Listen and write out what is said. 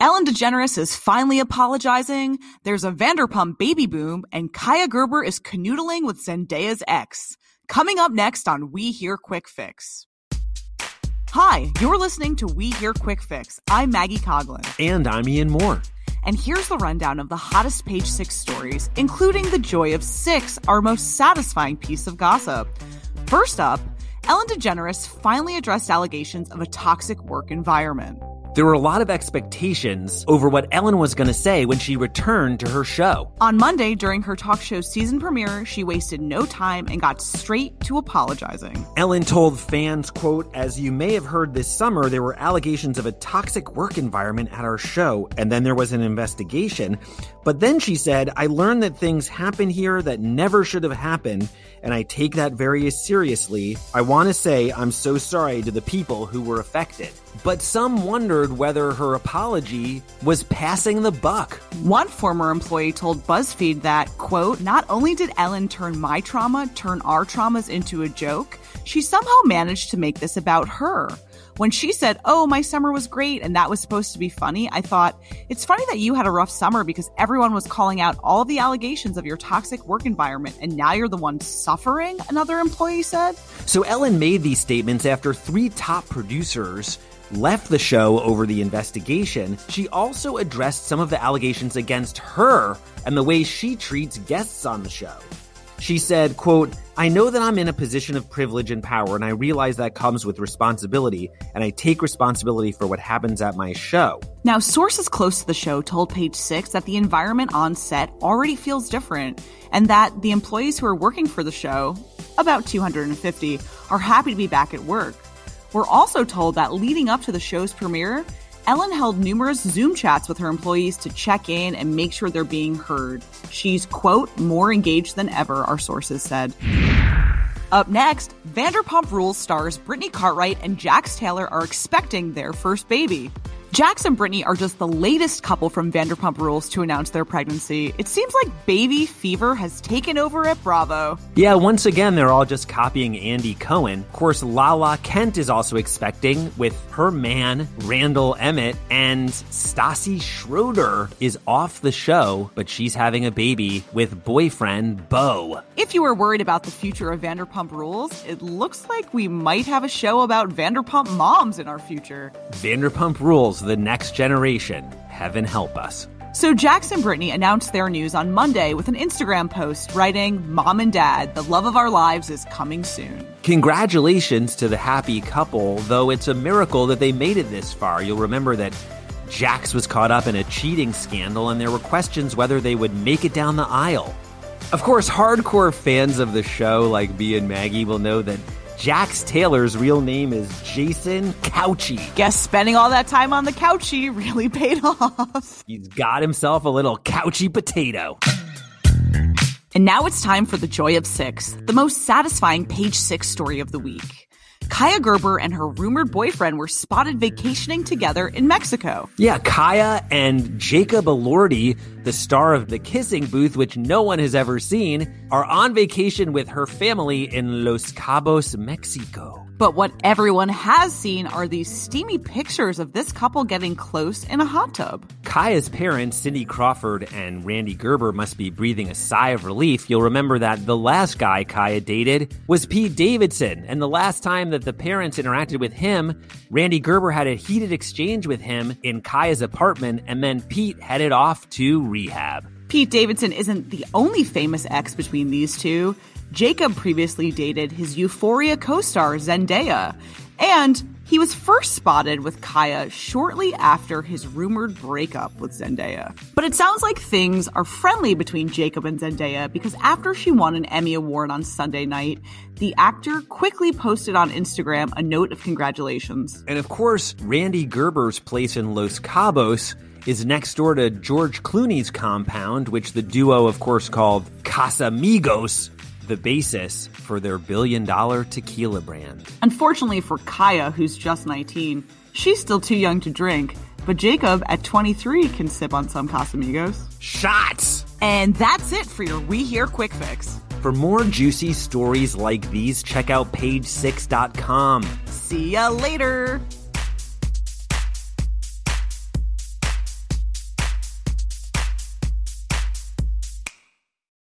Ellen DeGeneres is finally apologizing. There's a Vanderpump baby boom, and Kaia Gerber is canoodling with Zendaya's ex. Coming up next on We Hear Quick Fix. Hi, you're listening to We Hear Quick Fix. I'm Maggie Coglin. And I'm Ian Mohr. And here's the rundown of the hottest page six stories, including the joy of six, our most satisfying piece of gossip. First up, Ellen DeGeneres finally addressed allegations of a toxic work environment. There were a lot of expectations over what Ellen was going to say when she returned to her show. On Monday, during her talk show season premiere, she wasted no time and got straight to apologizing. Ellen told fans, quote, As you may have heard this summer, there were allegations of a toxic work environment at our show, and then there was an investigation. But then she said, I learned that things happen here that never should have happened, and I take that very seriously. I want to say I'm so sorry to the people who were affected. But some wondered whether her apology was passing the buck. One former employee told BuzzFeed that, quote, not only did Ellen turn my trauma, turn our traumas into a joke, she somehow managed to make this about her. When she said, Oh, my summer was great and that was supposed to be funny, I thought, it's funny that you had a rough summer because everyone was calling out all the allegations of your toxic work environment and now you're the one suffering, another employee said. So Ellen made these statements after three top producers left the show over the investigation, she also addressed some of the allegations against her and the way she treats guests on the show. She said, quote, I know that I'm in a position of privilege and power, and I realize that comes with responsibility, and I take responsibility for what happens at my show. Now, sources close to the show told Page Six that the environment on set already feels different, and that the employees who are working for the show, about 250, are happy to be back at work. We're also told that leading up to the show's premiere, Ellen held numerous Zoom chats with her employees to check in and make sure they're being heard. She's, quote, more engaged than ever, our sources said. Up next, Vanderpump Rules stars Brittany Cartwright and Jax Taylor are expecting their first baby. Jax and Brittany are just the latest couple from Vanderpump Rules to announce their pregnancy. It seems like baby fever has taken over at Bravo. Yeah, once again, they're all just copying Andy Cohen. Of course, Lala Kent is also expecting with her man, Randall Emmett, and Stassi Schroeder is off the show, but she's having a baby with boyfriend Beau. If you were worried about the future of Vanderpump Rules, it looks like we might have a show about Vanderpump moms in our future. Vanderpump Rules the next generation. Heaven help us. So Jax and Brittany announced their news on Monday with an Instagram post writing, Mom and Dad, the love of our lives is coming soon. Congratulations to the happy couple, though it's a miracle that they made it this far. You'll remember that Jax was caught up in a cheating scandal, and there were questions whether they would make it down the aisle. Of course, hardcore fans of the show, like B and Maggie, will know that Jax Taylor's real name is Jason Cauchi. Guess spending all that time on the couchy really paid off. He's got himself a little couchy potato. And now it's time for the joy of six, the most satisfying page six story of the week. Kaia Gerber and her rumored boyfriend were spotted vacationing together in Mexico. Yeah, Kaia and Jacob Elordi, the star of The Kissing Booth, which no one has ever seen, are on vacation with her family in Los Cabos, Mexico. But what everyone has seen are these steamy pictures of this couple getting close in a hot tub. Kaia's parents, Cindy Crawford and Rande Gerber, must be breathing a sigh of relief. You'll remember that the last guy Kaia dated was Pete Davidson, and the last time that the parents interacted with him, Rande Gerber had a heated exchange with him in Kaia's apartment, and then Pete headed off to rehab. Pete Davidson isn't the only famous ex between these two. Jacob previously dated his Euphoria co star Zendaya. And He was first spotted with Kaia shortly after his rumored breakup with Zendaya. But it sounds like things are friendly between Jacob and Zendaya because after she won an Emmy Award on Sunday night, the actor quickly posted on Instagram a note of congratulations. And of course, Rande Gerber's place in Los Cabos is next door to George Clooney's compound, which the duo, of course, called Casamigos, the basis for their billion dollar tequila brand. Unfortunately for Kaia, who's just 19, she's still too young to drink, but Jacob at 23 can sip on some Casamigos. Shots! And that's it for your We Hear Quick Fix. For more juicy stories like these, check out page6.com. See ya later!